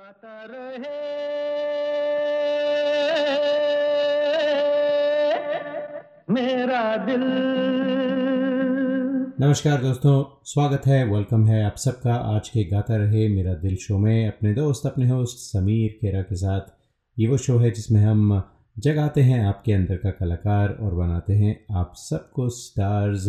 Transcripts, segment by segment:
गाता रहे। मेरा दिल। नमस्कार दोस्तों, स्वागत है वेलकम है आप सबका। आज के गाता रहे मेरा दिल शो में अपने दोस्त, अपने होस्ट समीर खेरा के साथ। ये वो शो है जिसमें हम जगाते हैं आपके अंदर का कलाकार और बनाते हैं आप सबको stars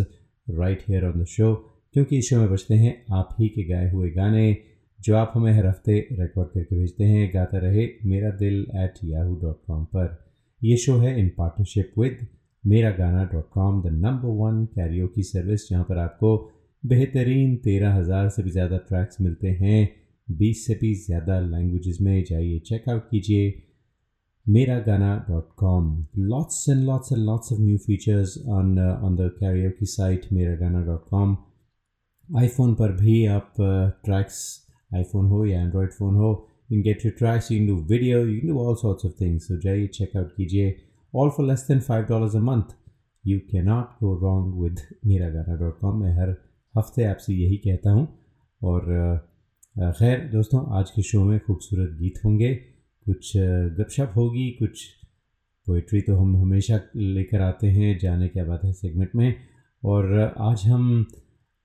right here on the show क्योंकि इस शो में बचते हैं आप ही के गाए हुए गाने। जो आप हमें हर हफ़्ते रिकॉर्ड करके भेजते हैं, गाता रहे मेरा दिल एट याहू डॉट कॉम पर। यह शो है इन partnership with Mera Gana dot com the number one karaoke की सर्विस जहाँ पर आपको बेहतरीन तेरह हज़ार से भी ज़्यादा ट्रैक्स मिलते हैं। बीस से भी ज़्यादा लैंग्वेजेस में जाइए चेकआउट कीजिए Mera Gana dot com lots and lots and lots of new features on on the karaoke की साइट मेरा गाना डॉट कॉम आईफोन पर भी आप ट्रैक्स आईफोन हो या एंड्रॉयड फ़ोन हो you in get you tracks you do video you do all sorts of things so जाइए चेकआउट कीजिए all for less than five dollars a month you can not go wrong with Mera Gana dot com मैं हर हफ़्ते आपसे यही कहता हूँ। और खैर, दोस्तों, आज के शो में खूबसूरत गीत होंगे। कुछ गपशप होगी, कुछ पोइट्री तो हम हमेशा लेकर आते हैं, जाने क्या बात है सेगमेंट में। और आज हम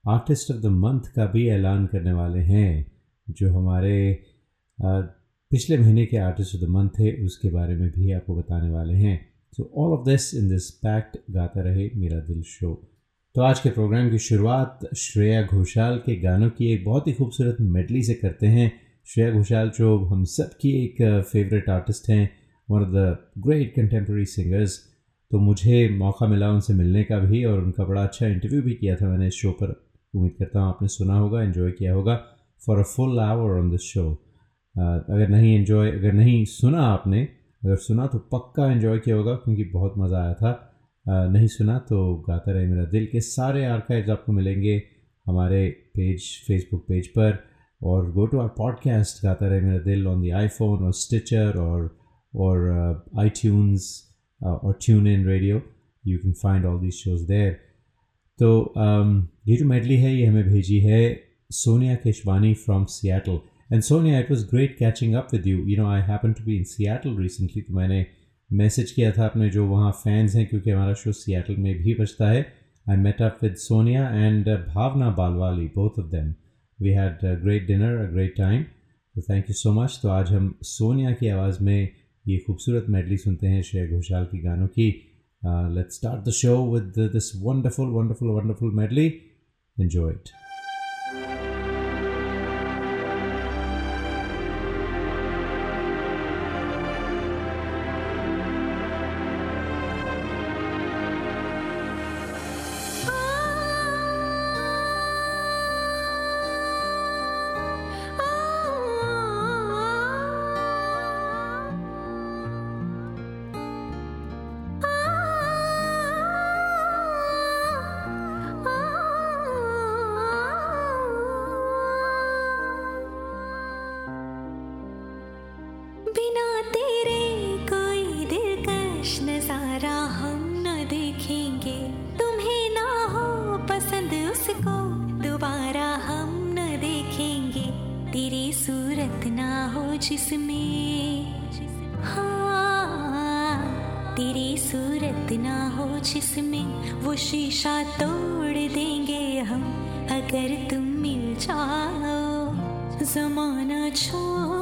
आर्टिस्ट ऑफ़ द मंथ का भी ऐलान करने वाले हैं। जो हमारे पिछले महीने के आर्टिस्ट ऑफ़ द मंथ थे, उसके बारे में भी आपको बताने वाले हैं। So all of this in this pact Gaata Rahe Mera दिल शो। तो आज के प्रोग्राम की शुरुआत श्रेया घोषाल के गानों की एक बहुत ही खूबसूरत मेडली से करते हैं। श्रेया घोषाल जो हम सब की एक फेवरेट आर्टिस्ट हैं one of the great contemporary singers तो मुझे मौका मिला उनसे मिलने का भी और उनका बड़ा अच्छा इंटरव्यू भी किया था मैंने। इस शो पर उम्मीद करता हूँ आपने सुना होगा इन्जॉय किया होगा। For a full hour on this show अगर नहीं इन्जॉय अगर नहीं सुना आपने अगर सुना तो पक्का इन्जॉय किया होगा क्योंकि बहुत मज़ा आया था। Uh, नहीं सुना तो गाता रहे मेरा दिल के सारे आर्काइव्स आपको मिलेंगे हमारे पेज फेसबुक पेज पर और go to our podcast Gaata Rahe Mera Dil on the iPhone और स्टिचर और और आई ट्यून्स और tune in radio you can find all these shows there तो um, ये जो मेडली है ये हमें भेजी है Sonia Keshwani from Seattle. And Sonia, it was great catching up with you. You know, I happened to be in Seattle recently, तो मैंने मैसेज किया था अपने जो वहाँ फैंस हैं क्योंकि हमारा शो सियाटल में भी बचता है। I met up with Sonia and Bhavna Balwali both of them we had great dinner a great time तो थैंक यू सो मच तो आज हम सोनिया की आवाज़ में ये खूबसूरत मेडली सुनते हैं श्रेय घोषाल की गानों की। Let's start the show with this wonderful wonderful wonderful medley enjoy it ना हो जिसमें वो शीशा तोड़ देंगे हम। अगर तुम मिल जाओ जमाना छोड़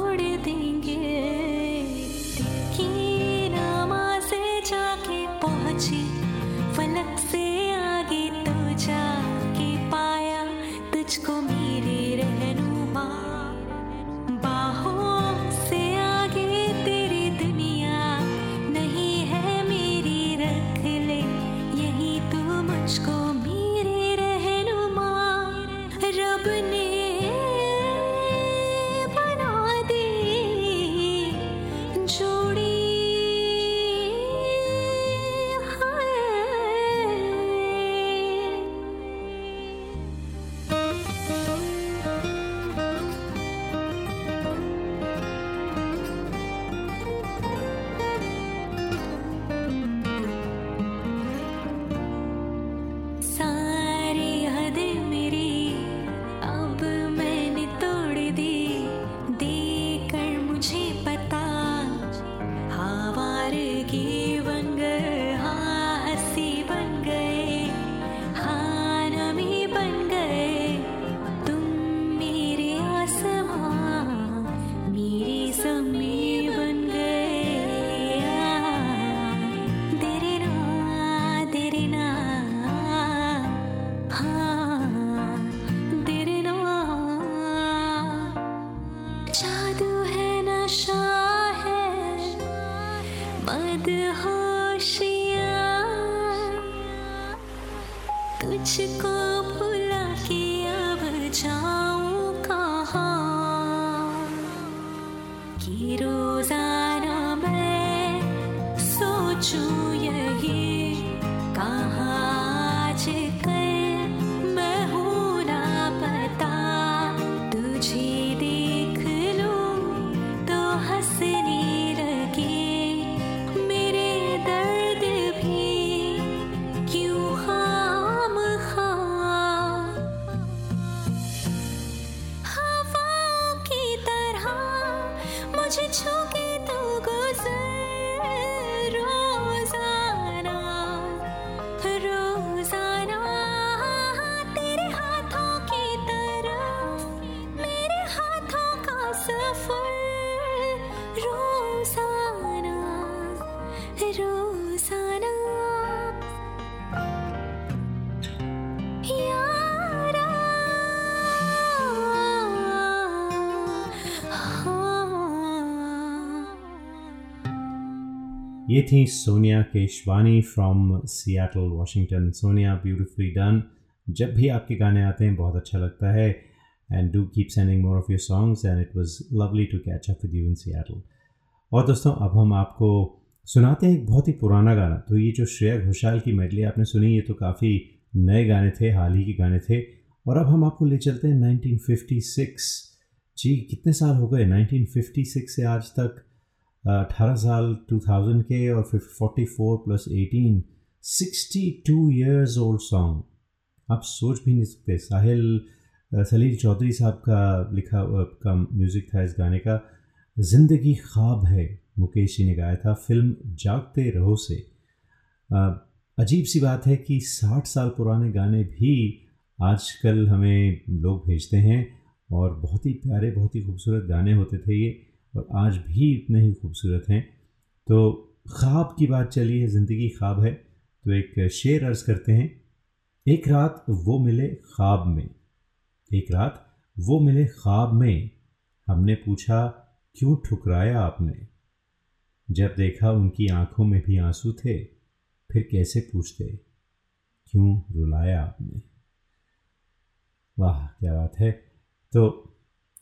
रोज़ाना मैं सोचूं ये थी Sonia Keshwani from Seattle Washington Sonia beautifully done जब भी आपके गाने आते हैं, बहुत अच्छा लगता है। And do keep sending more of your songs and it was lovely to catch up with you in Seattle और दोस्तों, अब हम आपको सुनाते हैं एक बहुत ही पुराना गाना। तो ये जो श्रेया घोषाल की मेडली आपने सुनी, ये तो काफ़ी नए गाने थे, हाल ही के गाने थे। और अब हम आपको ले चलते हैं 1956 जी, कितने साल हो गए? 1956 से आज तक। अठारह साल 2000 के और फिर 44 प्लस 18 62 इयर्स ओल्ड सॉन्ग आप सोच भी नहीं सकते। साहिल सलील चौधरी साहब का लिखा का म्यूज़िक था इस गाने का। ज़िंदगी ख्वाब है, मुकेश जी ने गाया था। फ़िल्म जागते रहो से। अजीब सी बात है कि 60 साल पुराने गाने भी आजकल हमें लोग भेजते हैं और बहुत ही प्यारे, बहुत ही खूबसूरत गाने होते थे ये। और आज भी इतने ही खूबसूरत हैं। तो ख्वाब की बात चली है ज़िंदगी ख्वाब है तो एक शेर अर्ज़ करते हैं। एक रात वो मिले ख्वाब में, एक रात वो मिले ख्वाब में, हमने पूछा, क्यों ठुकराया आपने? जब देखा उनकी आँखों में भी आँसू थे, फिर कैसे पूछते, क्यों रुलाया आपने? वाह, क्या बात है। तो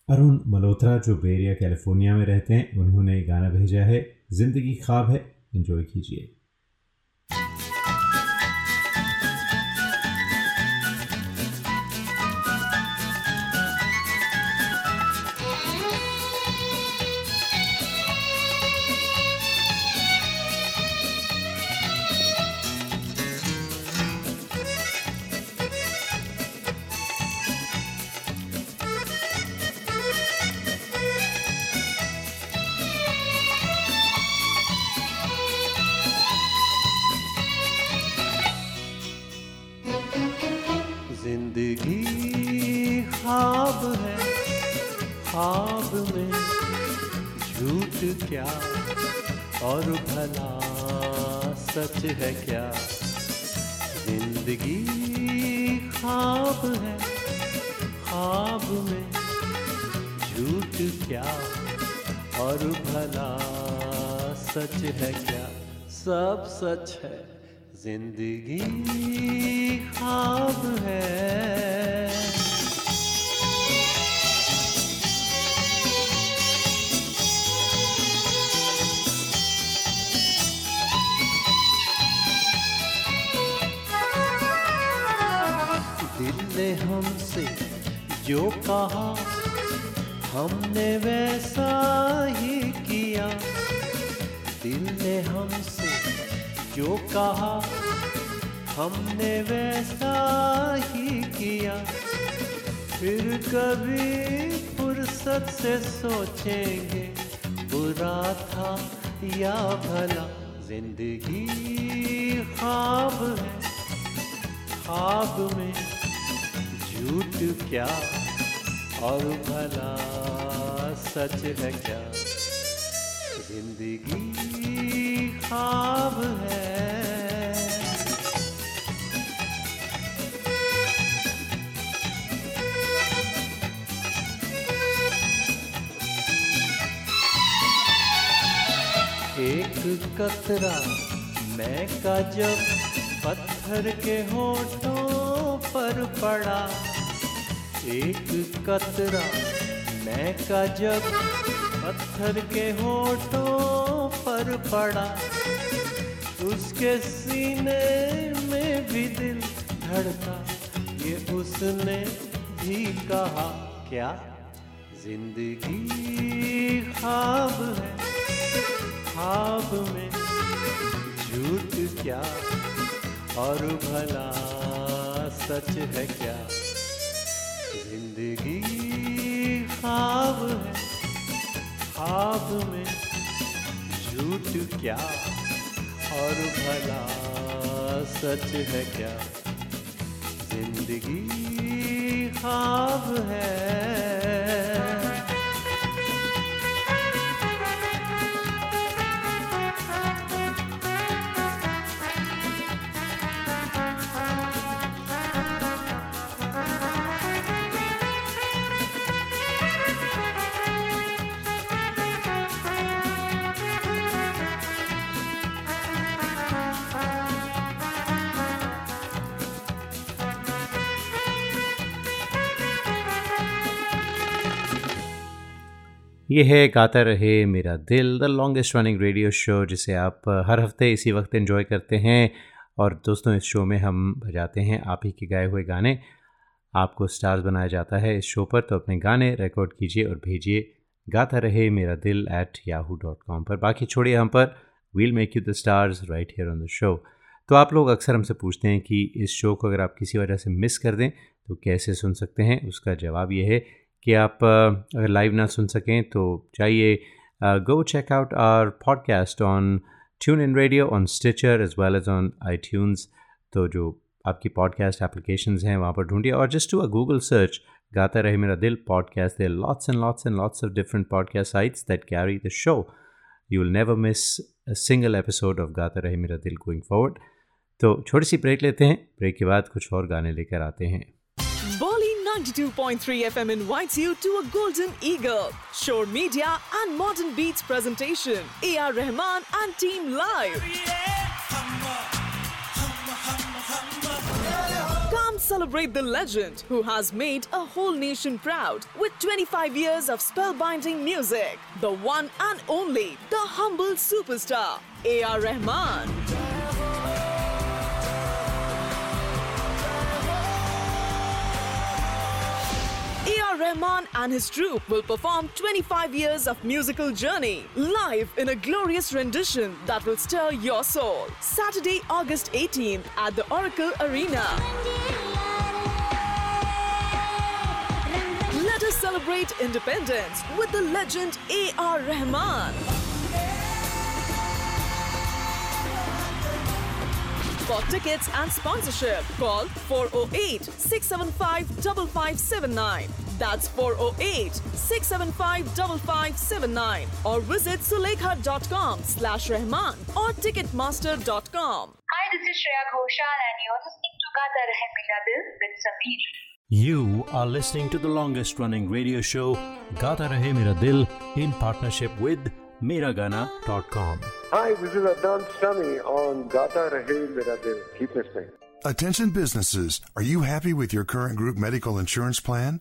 अरुण मल्होत्रा, जो बेरिया, कैलिफ़ोर्निया में रहते हैं, उन्होंने गाना भेजा है। ज़िंदगी ख्वाब है। इन्जॉय कीजिए। सच है। ज़िंदगी ख्वाब है। दिल ने हमसे जो कहा, हमने वैसा ही किया। दिल ने हमसे जो कहा, हमने वैसा ही किया। फिर कभी फुर्सत से सोचेंगे, बुरा था या भला। ज़िंदगी ख्वाब है, ख्वाब में झूठ क्या और भला सच है क्या? ज़िंदगी है। एक कतरा मैं का जब पत्थर के होठों पर पड़ा, एक कतरा मैं का जब पत्थर के होठों पर पड़ा। उसके सीने में भी दिल धड़का ये उसने भी कहा। क्या? ज़िंदगी ख्वाब है ख्वाब में झूठ क्या? और भला सच है क्या? ज़िंदगी ख्वाब है ख्वाब में झूठ क्या? और भला सच है क्या? ज़िंदगी खाब है। ये है Gaata Rahe Mera Dil the longest running radio show जिसे आप हर हफ़्ते इसी वक्त इन्जॉय करते हैं। और दोस्तों, इस शो में हम बजाते हैं आप ही के गाए हुए गाने। आपको स्टार्स बनाया जाता है इस शो पर तो अपने गाने रिकॉर्ड कीजिए और भेजिए। गाता रहे मेरा दिल एट याहू डॉट कॉम पर। बाकी छोड़िए हम पर। We'll make you the stars right here on the show तो आप लोग अक्सर हमसे पूछते हैं कि इस शो को अगर आप किसी वजह से मिस कर दें तो कैसे सुन सकते हैं? उसका जवाब ये है कि आप अगर लाइव ना सुन सकें तो चाहिए go check out our podcast on tune in radio on Stitcher as well as on I तो जो आपकी पॉडकास्ट एप्लीकेशन हैं, वहाँ पर ढूंढिए और just do a Google search Gaata Rahe Mera Dil podcast there lots and lots and lots of different podcast sites that carry the show you will never miss a single episode of Gaata Rahe Mera दिल going forward तो छोटी सी break लेते हैं। Break के बाद कुछ और गाने लेकर आते हैं। 92.3 FM invites you to a Golden Eagle, Shore Media and Modern Beats presentation. A.R. Rahman and Team Live. Come celebrate the legend who has made a whole nation proud with 25 years of spellbinding music. The one and only, the humble superstar, A.R. Rahman. A.R. Rahman and his troupe will perform 25 years of musical journey live in a glorious rendition that will stir your soul. Saturday, August 18th at the Oracle Arena. Let us celebrate independence with the legend A.R. Rahman. For tickets and sponsorship, call 408 675 5579. That's 408 675 5579. Or visit sulekha.com slash Rahman or ticketmaster.com. Hi, this is Shreya Ghoshal, and you're listening to Gata Rahe Mera Dil with Sameer. You are listening to the longest running radio show Gata Rahe Mera Dil in partnership with Miragana.com. Hi, this is Adnan Sami on Gata Rahe Mera Dil. Keep listening. Attention businesses, are you happy with your current group medical insurance plan?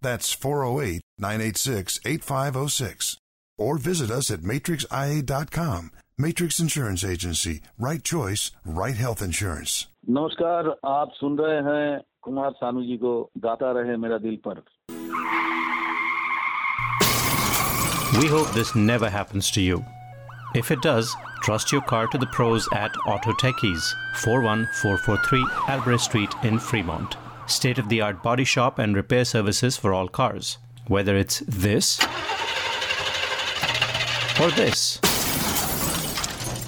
That's 408 986 8506. Or visit us at matrixia.com. Matrix Insurance Agency. Right choice, right health insurance. नमस्कार आप सुन रहे हैं कुमार सानू जी को गाता रहे मेरा दिल पर We hope this never happens to you. If it does, trust your car to the pros at Auto Techies, 41443 Albrecht Street in Fremont. State of the art body shop and repair services for all cars. Whether it's this or this.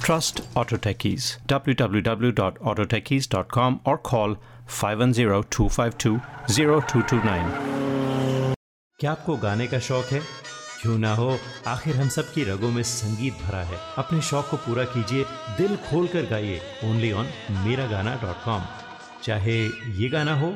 Trust Auto Techies. www.autotechies.com or call 510-252-0229. क्या आपको गाने का शौक है क्यों ना हो आखिर हम सब की रगों में संगीत भरा है अपने शौक को पूरा कीजिए दिल खोल कर गाइए ओनली ऑन मेरा गाना डॉट कॉम चाहे ये गाना हो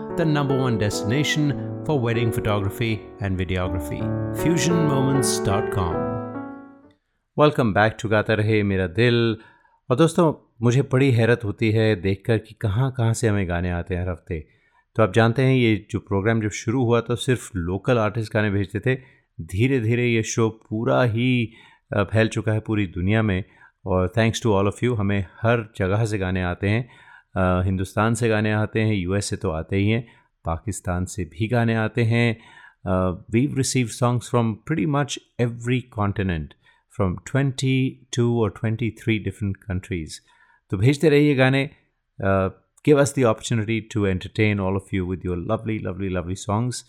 the number one destination for wedding photography and videography. FusionMoments.com. Welcome back to Gaata Rahe Mera दिल और दोस्तों, मुझे बड़ी हैरत होती है देखकर कि कहाँ कहाँ से हमें गाने आते हैं हर हफ़्ते। तो आप जानते हैं, ये जो प्रोग्राम जब शुरू हुआ तो सिर्फ़ लोकल आर्टिस्ट गाने भेजते थे। धीरे धीरे ये शो पूरा ही फैल चुका है पूरी दुनिया में। और thanks to all of you हमें हर जगह से गाने आते हैं। हिंदुस्तान से गाने आते हैं यूएस से तो आते ही हैं, पाकिस्तान से भी गाने आते हैं। We receive songs from pretty much every continent from 22 और 23 डिफरेंट कंट्रीज़ तो भेजते रहिए गाने। Give us the opportunity to entertain all of you with your lovely lovely lovely songs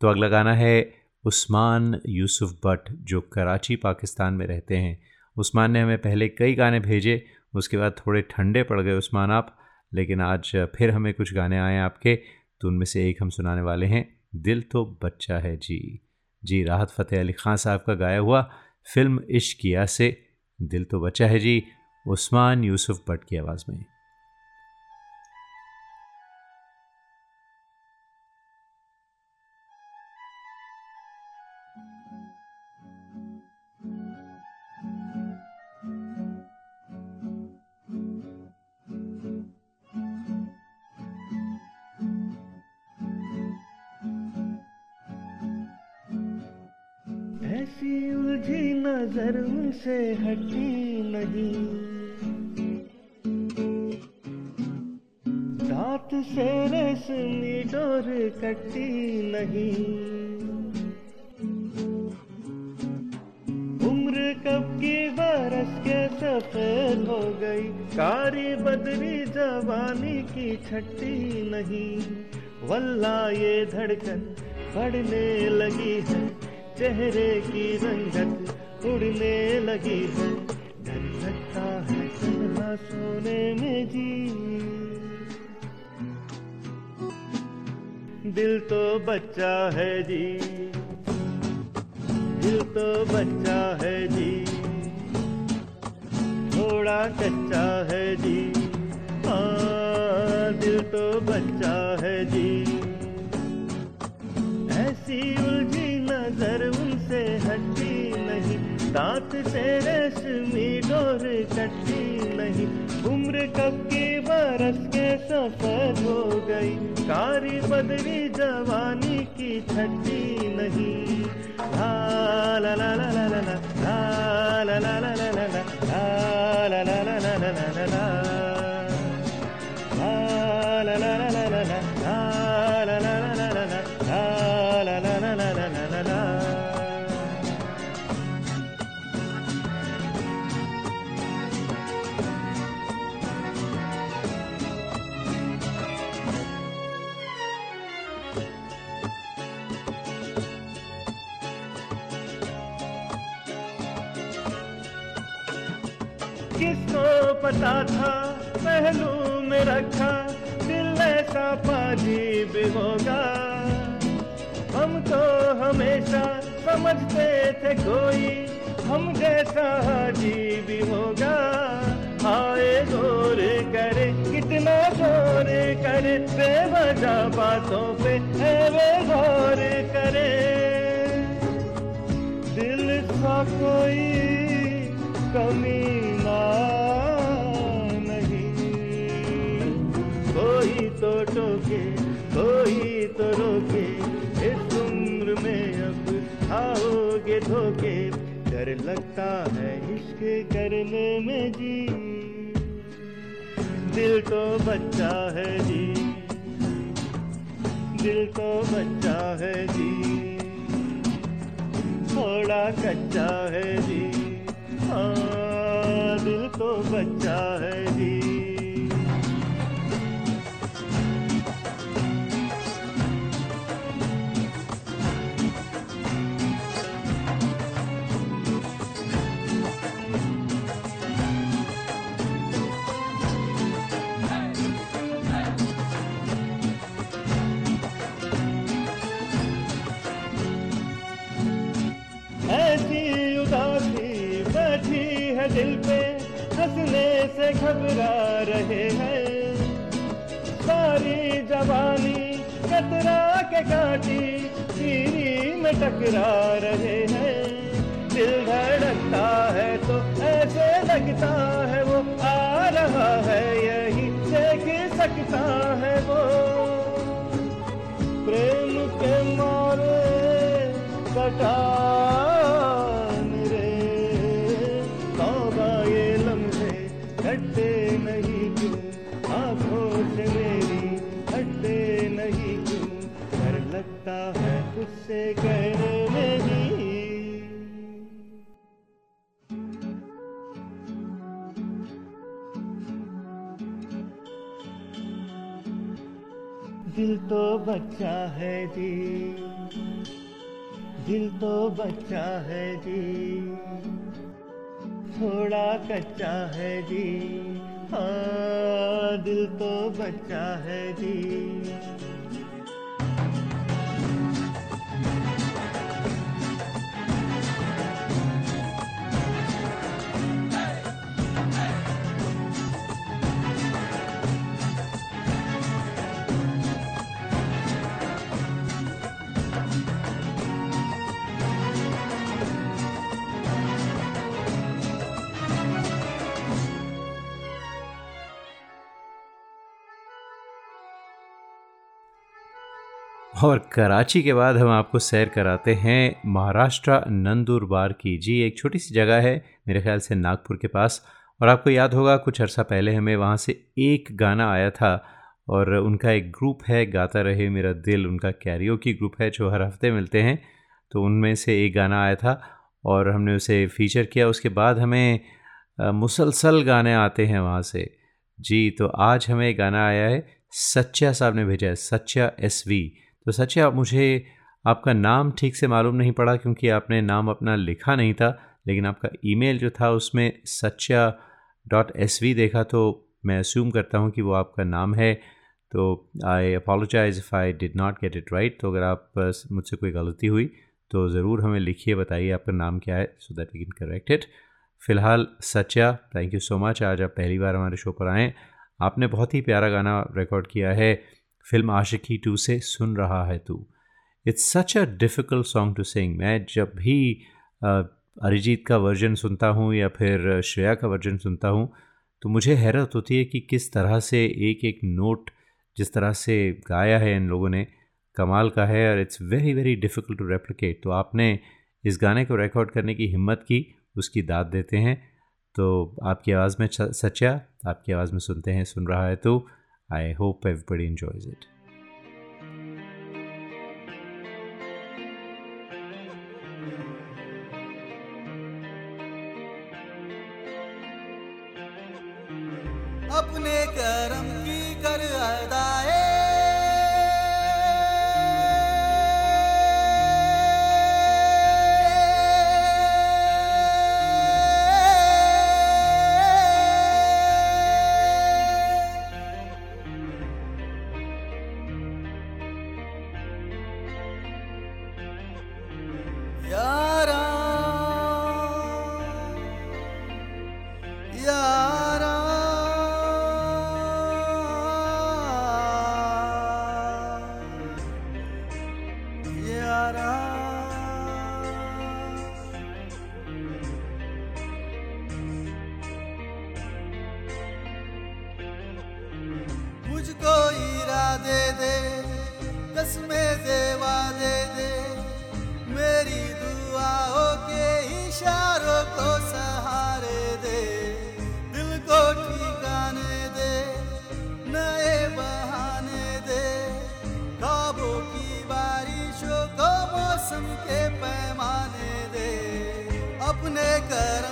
तो अगला गाना है उस्मान यूसुफ भट्ट, जो कराची, पाकिस्तान में रहते हैं। उस्मान ने हमें पहले कई गाने भेजे, उसके बाद थोड़े ठंडे पड़ गए। उस्मान, आप लेकिन आज फिर हमें कुछ गाने आए हैं आपके तो उनमें से एक हम सुनाने वाले हैं, दिल तो बच्चा है जी। जी, राहत फ़तेह अली ख़ान साहब का गाया हुआ फ़िल्म इश्किया से दिल तो बच्चा है जी, उस्मान यूसुफ भट्ट की आवाज़ में। पता था, पहलू में रखा, दिल ऐसा पाजीब होगा। हम तो हमेशा समझते थे कोई, हम जैसा अजीब होगा। आए ज़ोर करे, कितना ज़ोर करे, बेवजह बातों पे वे गौर करे। दिल सा कोई कोई तो रोके, इस उम्र में अब आओगे धोके डर लगता है इश्क करने में जी। दिल तो बच्चा है जी। दिल तो बच्चा है जी। थोड़ा कच्चा है जी। हाँ दिल तो बच्चा है जी। से घबरा रहे हैं। सारी जवानी कतरा के काटी, सीरी में टकरा रहे हैं। दिल धड़कता है तो ऐसे लगता है वो, आ रहा है यही देख सकता है वो। प्रेम के मारे कटान तुझसे कहने दिल तो बच्चा है जी। दिल तो बच्चा है जी। थोड़ा कच्चा है जी। हाँ दिल तो बच्चा है जी। और कराची के बाद हम आपको सैर कराते हैं महाराष्ट्र नंदुरबार की। जी, एक छोटी सी जगह है मेरे ख्याल से नागपुर के पास और आपको याद होगा कुछ अरसा पहले हमें वहाँ से एक गाना आया था और उनका एक ग्रुप है गाता रहे मेरा दिल, उनका कैरियो की ग्रुप है जो हर हफ़्ते मिलते हैं। तो उनमें से एक गाना आया था और हमने उसे फीचर किया। उसके बाद हमें मुसलसल गाने आते हैं वहाँ से। जी तो आज हमें गाना आया है, सच्चा साहब ने भेजा है, सच्चा एस वी तो सच्चा मुझे आपका नाम ठीक से मालूम नहीं पड़ा क्योंकि आपने नाम अपना लिखा नहीं था, लेकिन आपका ईमेल जो था उसमें सच्चा डॉट एस वी देखा तो मैं अस्यूम करता हूँ कि वो आपका नाम है। तो I apologize if I did not get it right तो अगर आप मुझसे कोई गलती हुई तो ज़रूर हमें लिखिए, बताइए आपका नाम क्या है so that we can correct it फ़िलहाल सच्चा थैंक यू सो मच आज आप पहली बार हमारे शो पर आएँ। आपने बहुत ही प्यारा गाना रिकॉर्ड किया है। फ़िल्म आशिकी टू से सुन रहा है तू। It's such a difficult song to sing मैं जब भी अरिजीत का वर्जन सुनता हूँ या फिर श्रेया का वर्जन सुनता हूँ तो मुझे हैरत होती है कि किस तरह से एक एक नोट जिस तरह से गाया है इन लोगों ने, कमाल का है और it's very very difficult to replicate तो आपने इस गाने को रिकॉर्ड करने की हिम्मत की, उसकी दाद देते हैं। तो आपकी आवाज़ में सच्चा, आपकी आवाज़ में सुनते हैं, सुन रहा है तो। I hope everybody enjoys it इरादे दे, कसमें देवा दे दे। मेरी दुआओं के इशारों को सहारे दे, दिल को ठिकाने दे, नए बहाने दे। ख्वाबों की बारिशों को मौसम के पैमाने दे, अपने करम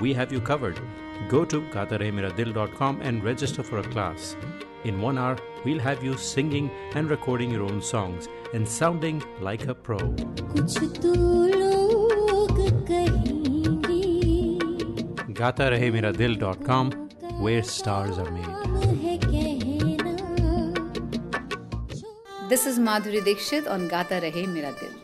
we have you covered. Go to gatarehmeradil.com and register for a class. In one hour, we'll have you singing and recording your own songs and sounding like a pro. gatarehmeradil.com, where stars are made. This is Madhuri Dixit on Gata Rahe Mera Dil.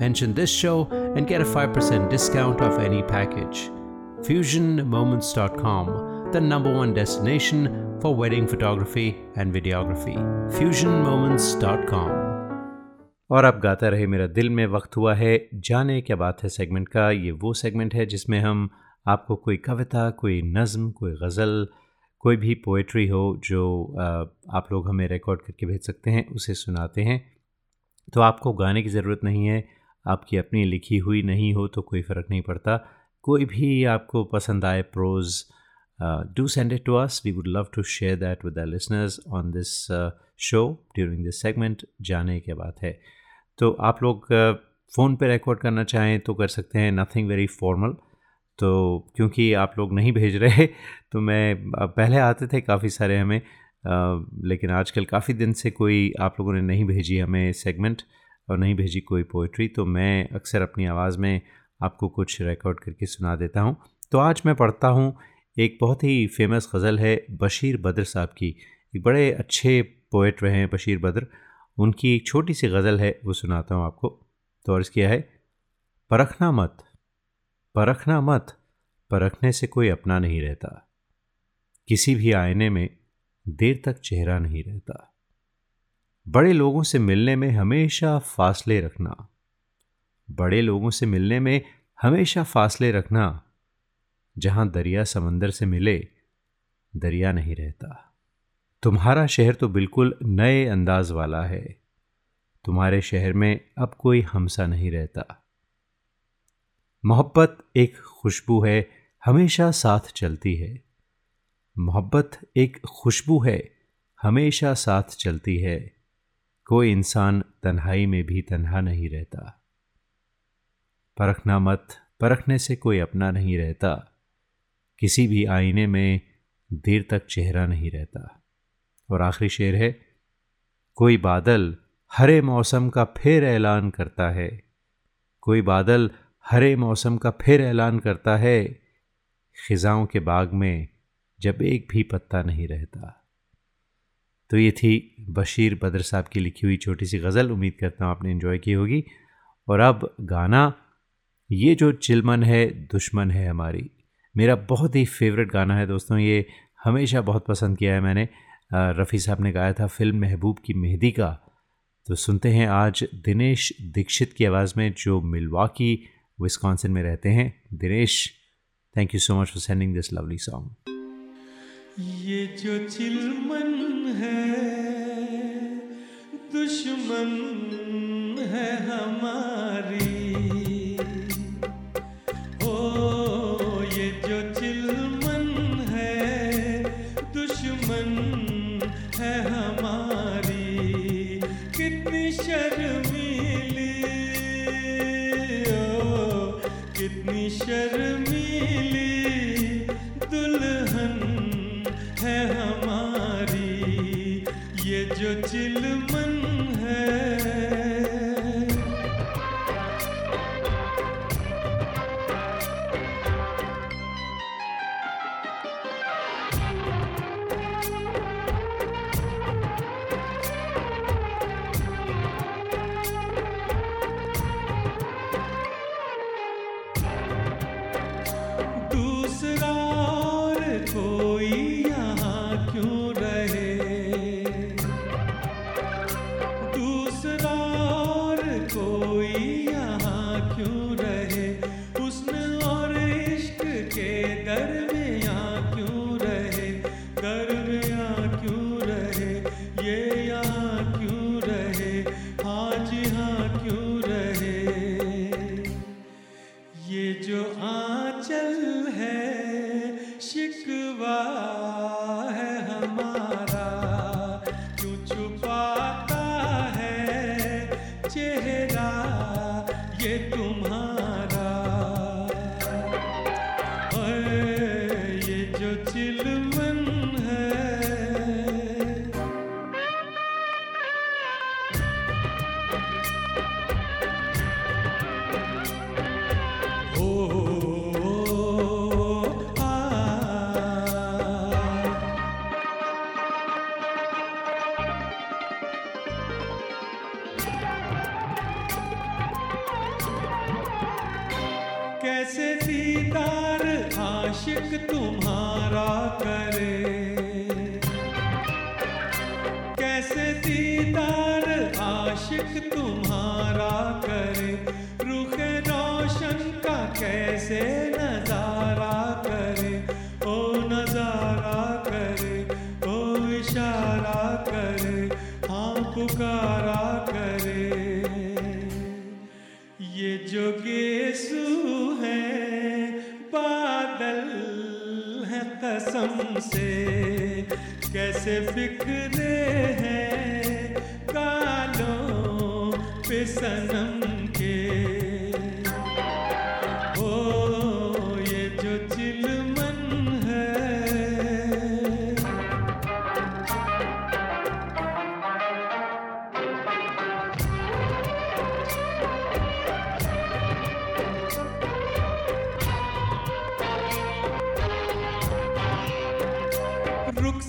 Mention this show and get a 5% discount off any package. FusionMoments.com, the number one destination for wedding photography and videography. FusionMoments.com. और अब गाता रहे मेरा दिल में वक्त हुआ है जाने क्या बात है सेगमेंट का ये वो सेगमेंट है जिसमें हम आपको कोई कविता कोई नज़म कोई गज़ल कोई भी पोइट्री हो जो आप लोग हमें रिकॉर्ड करके भेज सकते हैं उसे सुनाते हैं तो आपको गाने की ज़रूरत नहीं है आपकी अपनी लिखी हुई नहीं हो तो कोई फ़र्क नहीं पड़ता। कोई भी आपको पसंद आए prose do send it to us we would love to share that with the listeners on this show during this segment जाने के बाद है। तो आप लोग फ़ोन पे रिकॉर्ड करना चाहें तो कर सकते हैं। नथिंग वेरी फॉर्मल तो क्योंकि आप लोग नहीं भेज रहे तो मैं पहले आते थे काफ़ी सारे हमें आ, लेकिन आजकल काफ़ी दिन से कोई आप लोगों ने नहीं भेजी हमें सेगमेंट और नहीं भेजी कोई पोइट्री तो मैं अक्सर अपनी आवाज़ में आपको कुछ रिकॉर्ड करके सुना देता हूँ। तो आज मैं पढ़ता हूँ एक बहुत ही फ़ेमस गज़ल है बशीर बद्र साहब की। एक बड़े अच्छे पोइट रहे हैं बशीर बद्र। उनकी एक छोटी सी गज़ल है, वो सुनाता हूँ आपको। तो अर्ज़ किया है, परखना मत परखना मत, परखने से कोई अपना नहीं रहता। किसी भी आईने में देर तक चेहरा नहीं रहता। बड़े लोगों से मिलने में हमेशा फासले रखना। बड़े लोगों से मिलने में हमेशा फासले रखना, जहाँ दरिया समंदर से मिले, दरिया नहीं रहता। तुम्हारा शहर तो बिल्कुल नए अंदाज वाला है। तुम्हारे शहर में अब कोई हमसा नहीं रहता। मोहब्बत एक खुशबू है, हमेशा साथ चलती है। मोहब्बत एक खुशबू है, हमेशा साथ चलती है। कोई इंसान तन्हाई में भी तन्हा नहीं रहता। परखना मत, परखने से कोई अपना नहीं रहता। किसी भी आईने में देर तक चेहरा नहीं रहता। और आखिरी शेर है, कोई बादल हरे मौसम का फिर ऐलान करता है। कोई बादल हरे मौसम का फिर ऐलान करता है। ख़िज़ाओं के बाग में जब एक भी पत्ता नहीं रहता। तो ये थी बशीर बद्र साहब की लिखी हुई छोटी सी गज़ल। उम्मीद करता हूँ आपने इन्जॉय की होगी। और अब गाना, ये जो चिलमन है, दुश्मन है हमारी। मेरा बहुत ही फेवरेट गाना है दोस्तों, ये हमेशा बहुत पसंद किया है मैंने। रफ़ी साहब ने गाया था फ़िल्म महबूब की मेहंदी का। तो सुनते हैं आज दिनेश दीक्षित की आवाज़ में, जो मिलवाकी, विस्कॉन्सिन में रहते हैं। Dinesh thank you so much for sending this lovely song ये जो चिलमन है दुश्मन है हमारी। के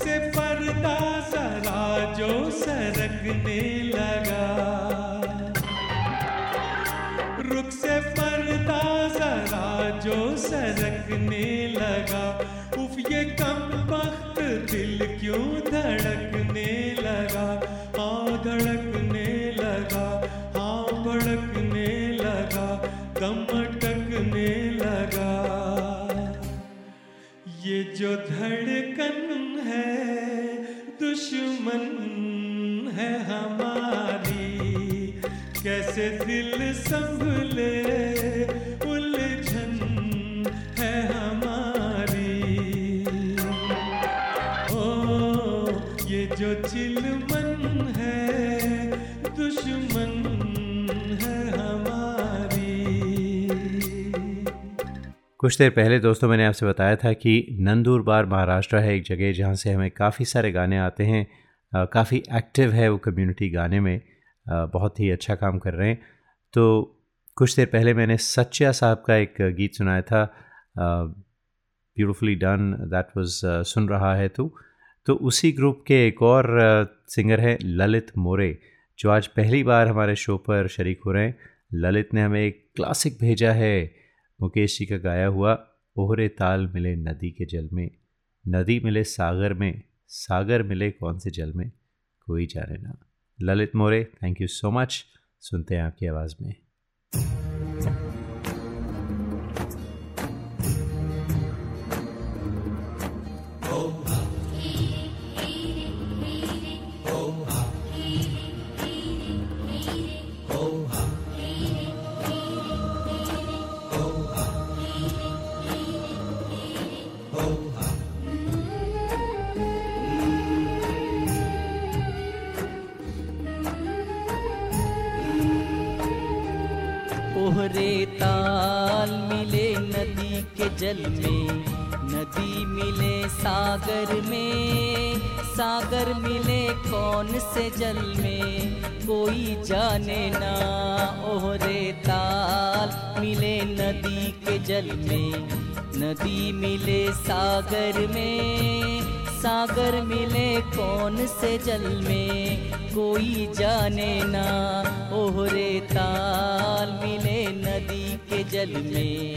से पर्दा जरा जो सरकने लगा। रुख से पर्दा जरा जो सरकने लगा। उफ, ये कम वक्त दिल क्यों धड़कने लगा? हाँ धड़कने लगा। हाँ भड़कने लगा। दम अटकने लगा। ये जो धड़कन है दुश्मन है हमारी। कैसे दिल संभले, उलझन है हमारी। ओ, ये जो चिलमन है, दुश्मन है हमारी। कुछ देर पहले दोस्तों मैंने आपसे बताया था कि नंदूरबार महाराष्ट्र है एक जगह जहाँ से हमें काफ़ी सारे गाने आते हैं। काफ़ी एक्टिव है वो कम्युनिटी गाने में। बहुत ही अच्छा काम कर रहे हैं। तो कुछ देर पहले मैंने सच्चा साहब का एक गीत सुनाया था। ब्यूटिफुली डन दैट वाज सुन रहा है तू। तो उसी ग्रुप के एक और सिंगर हैं ललित मोरे, जो आज पहली बार हमारे शो पर शरीक हो रहे हैं। ललित ने हमें एक क्लासिक भेजा है। मुकेश जी का गाया हुआ, ओहरे ताल मिले नदी के जल में, नदी मिले सागर में। सागर मिले कौन से जल में? कोई जाने ना। Lalit More thank you so much सुनते हैं आपकी आवाज़ में। ओहरे ताल मिले नदी के जल में। नदी मिले सागर में। सागर मिले कौन से जल में? कोई जाने ना ओहरे ताल मिले नदी के जल में। नदी मिले सागर में। सागर मिले कौन से जल में? कोई जाने ना ओहरे ताल मिले नदी के जल में।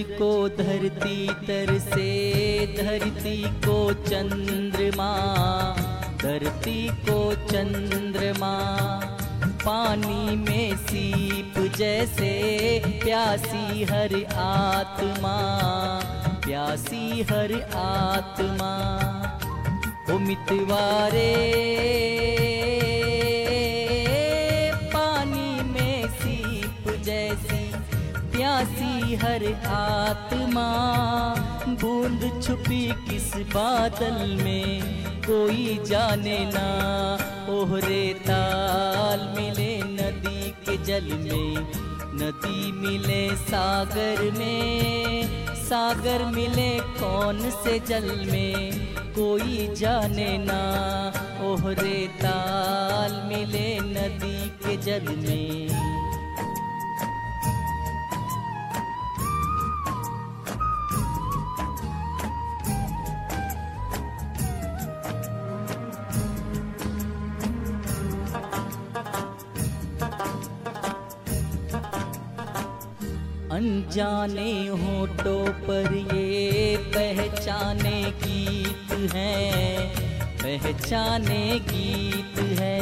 को धरती तरसे धरती को चंद्रमा, धरती को चंद्रमा। पानी में सीप जैसे, प्यासी हर आत्मा, प्यासी हर आत्मा। उमित वारे, पानी में सीप जैसी, प्यासी हर आत्मा, बूंद छुपी किस बादल में? कोई जाने ना, ओहरे ताल मिले नदी के जल में। नदी मिले सागर में, सागर मिले कौन से जल में? कोई जाने ना, ओहरे ताल मिले नदी के जल में। अनजाने होठों पर ये पहचाने गीत हैं, पहचाने गीत है।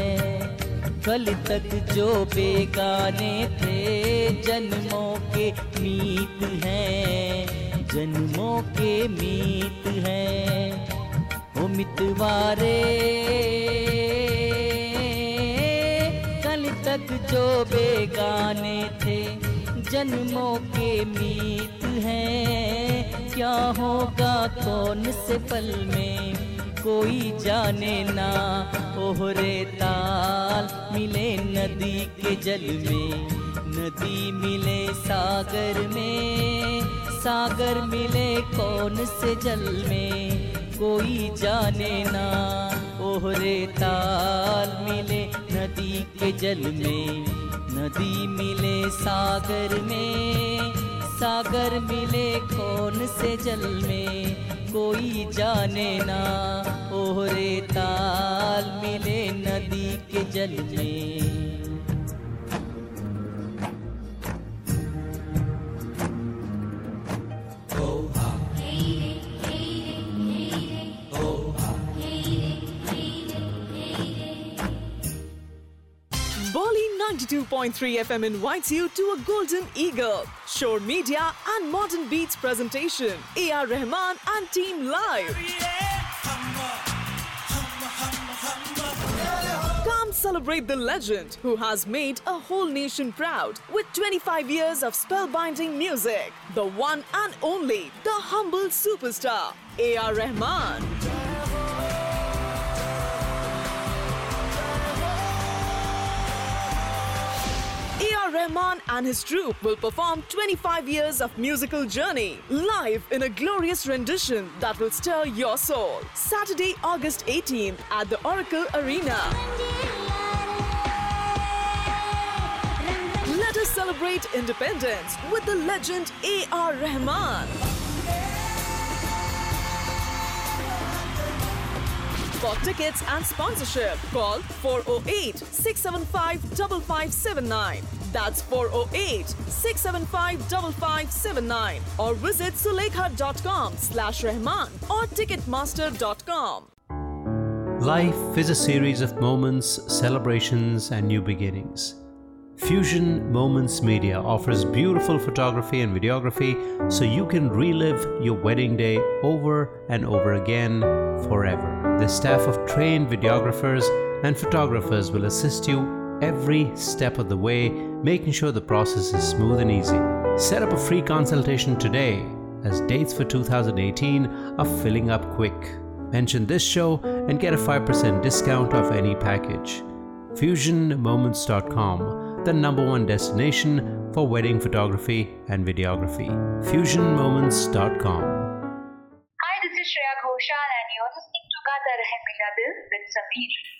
कल तक जो बेगाने थे, जन्मों के मीत हैं, जन्मों के मीत हैं। ओ मितवारे कल तक जो बेगाने थे जन्मों के मीत हैं। क्या होगा कौन से पल में? कोई जाने ना। ओहरे ताल मिले नदी के जल में। नदी मिले सागर में। सागर मिले कौन से जल में? कोई जाने ना। ओहरे ताल मिले नदी के जल में। नदी मिले सागर में। सागर मिले कौन से जल में? कोई जाने ना। ओहरे ताल मिले नदी के जल में। Bolly 92.3 FM invites you to a Golden Eagle, Shore Media and Modern Beats presentation. AR Rahman and Team Live. Come celebrate the legend who has made a whole nation proud with 25 years of spellbinding music. The one and only, the humble superstar, AR Rahman. Rahman and his troupe will perform 25 years of musical journey live in a glorious rendition that will stir your soul. Saturday, August 18th at the Oracle Arena. Let us celebrate independence with the legend A.R. Rahman. For tickets and sponsorship, call 408 675 5579. That's 408 675 5579. Or visit sulekha.com slash Rahman or ticketmaster.com. Life is a series of moments, celebrations, and new beginnings. Fusion Moments Media offers beautiful photography and videography so you can relive your wedding day over and over again forever. The staff of trained videographers and photographers will assist you every step of the way, making sure the process is smooth and easy. Set up a free consultation today as dates for 2018 are filling up quick. Mention this show and get a 5% discount off any package. FusionMoments.com, the number one destination for wedding photography and videography. FusionMoments.com. Hi, this is Shreya Ghoshal and you're listening to Gata Rahe Dil with Sameer.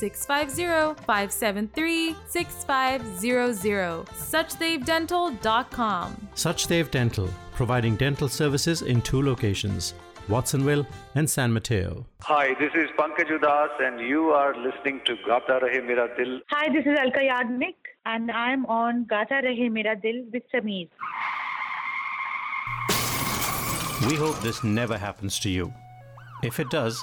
650-573-6500 suchdevdental.com Suchdev Dental, providing dental services in two locations Watsonville, and San Mateo. Hi, this is Pankaj Udas, and you are listening to Gata Rahe Mera Dil. Hi, this is Alka Yagnik, and I'm on Gata Rahe Mera Dil with Sameer. We hope this never happens to you. If it does,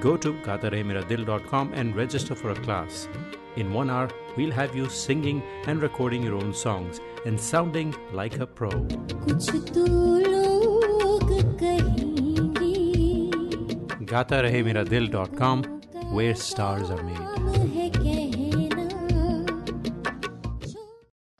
Go to gaataremeradil.com and register for a class. In one hour, we'll have you singing and recording your own songs and sounding like a pro. GaataRaheMeraDil.com, where stars are made.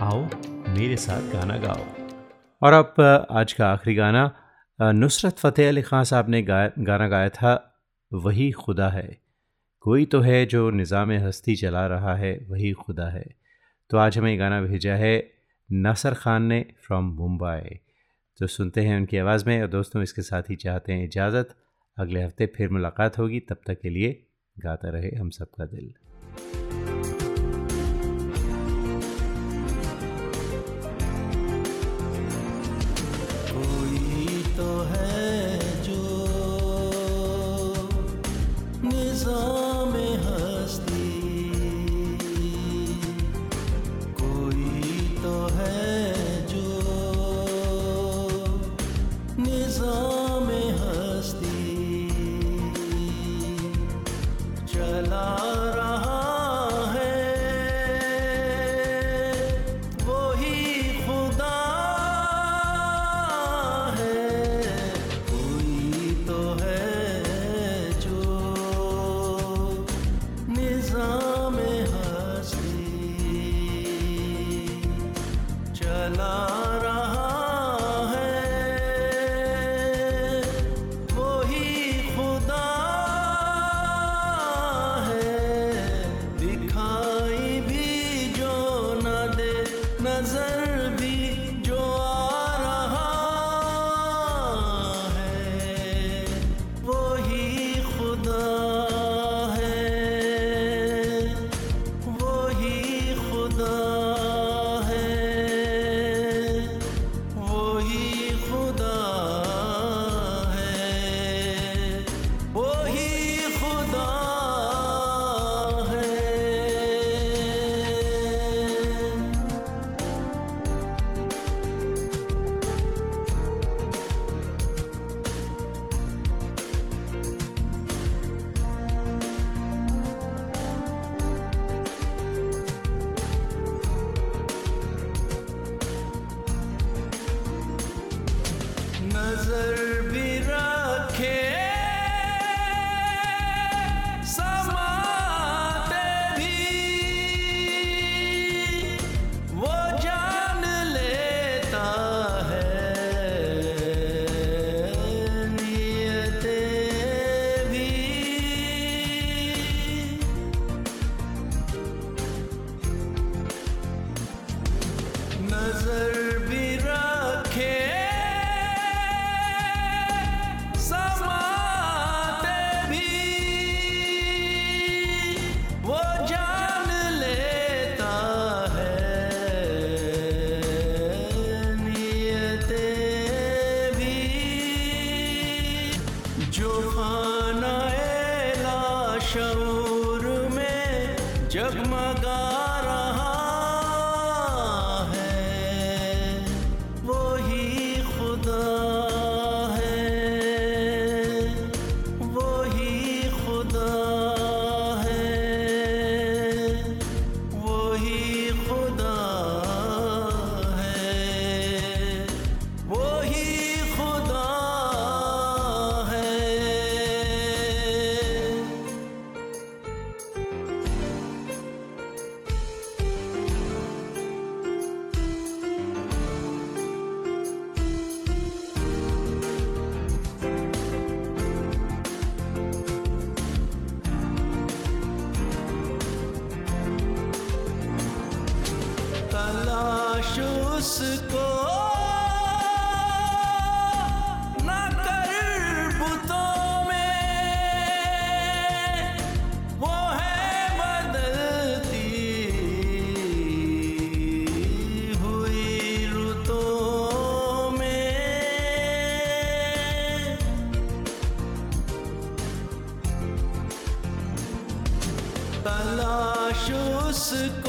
आओ, मेरे साथ गाना गाओ। और अब आज का आखिरी गाना नुसरत फ़तेह अली ख़ान साहब ने गाया, गाना गाया था, वही खुदा है। कोई तो है जो निज़ाम हस्ती चला रहा है, वही खुदा है। तो आज हमें गाना भेजा है, नसर खान ने फ्रॉम मुंबई। तो सुनते हैं उनकी आवाज़ में, और दोस्तों, इसके साथ ही चाहते हैं इजाज़त। अगले हफ़्ते फिर मुलाकात होगी, तब तक के लिए गाता रहे हम सबका दिल। तलाश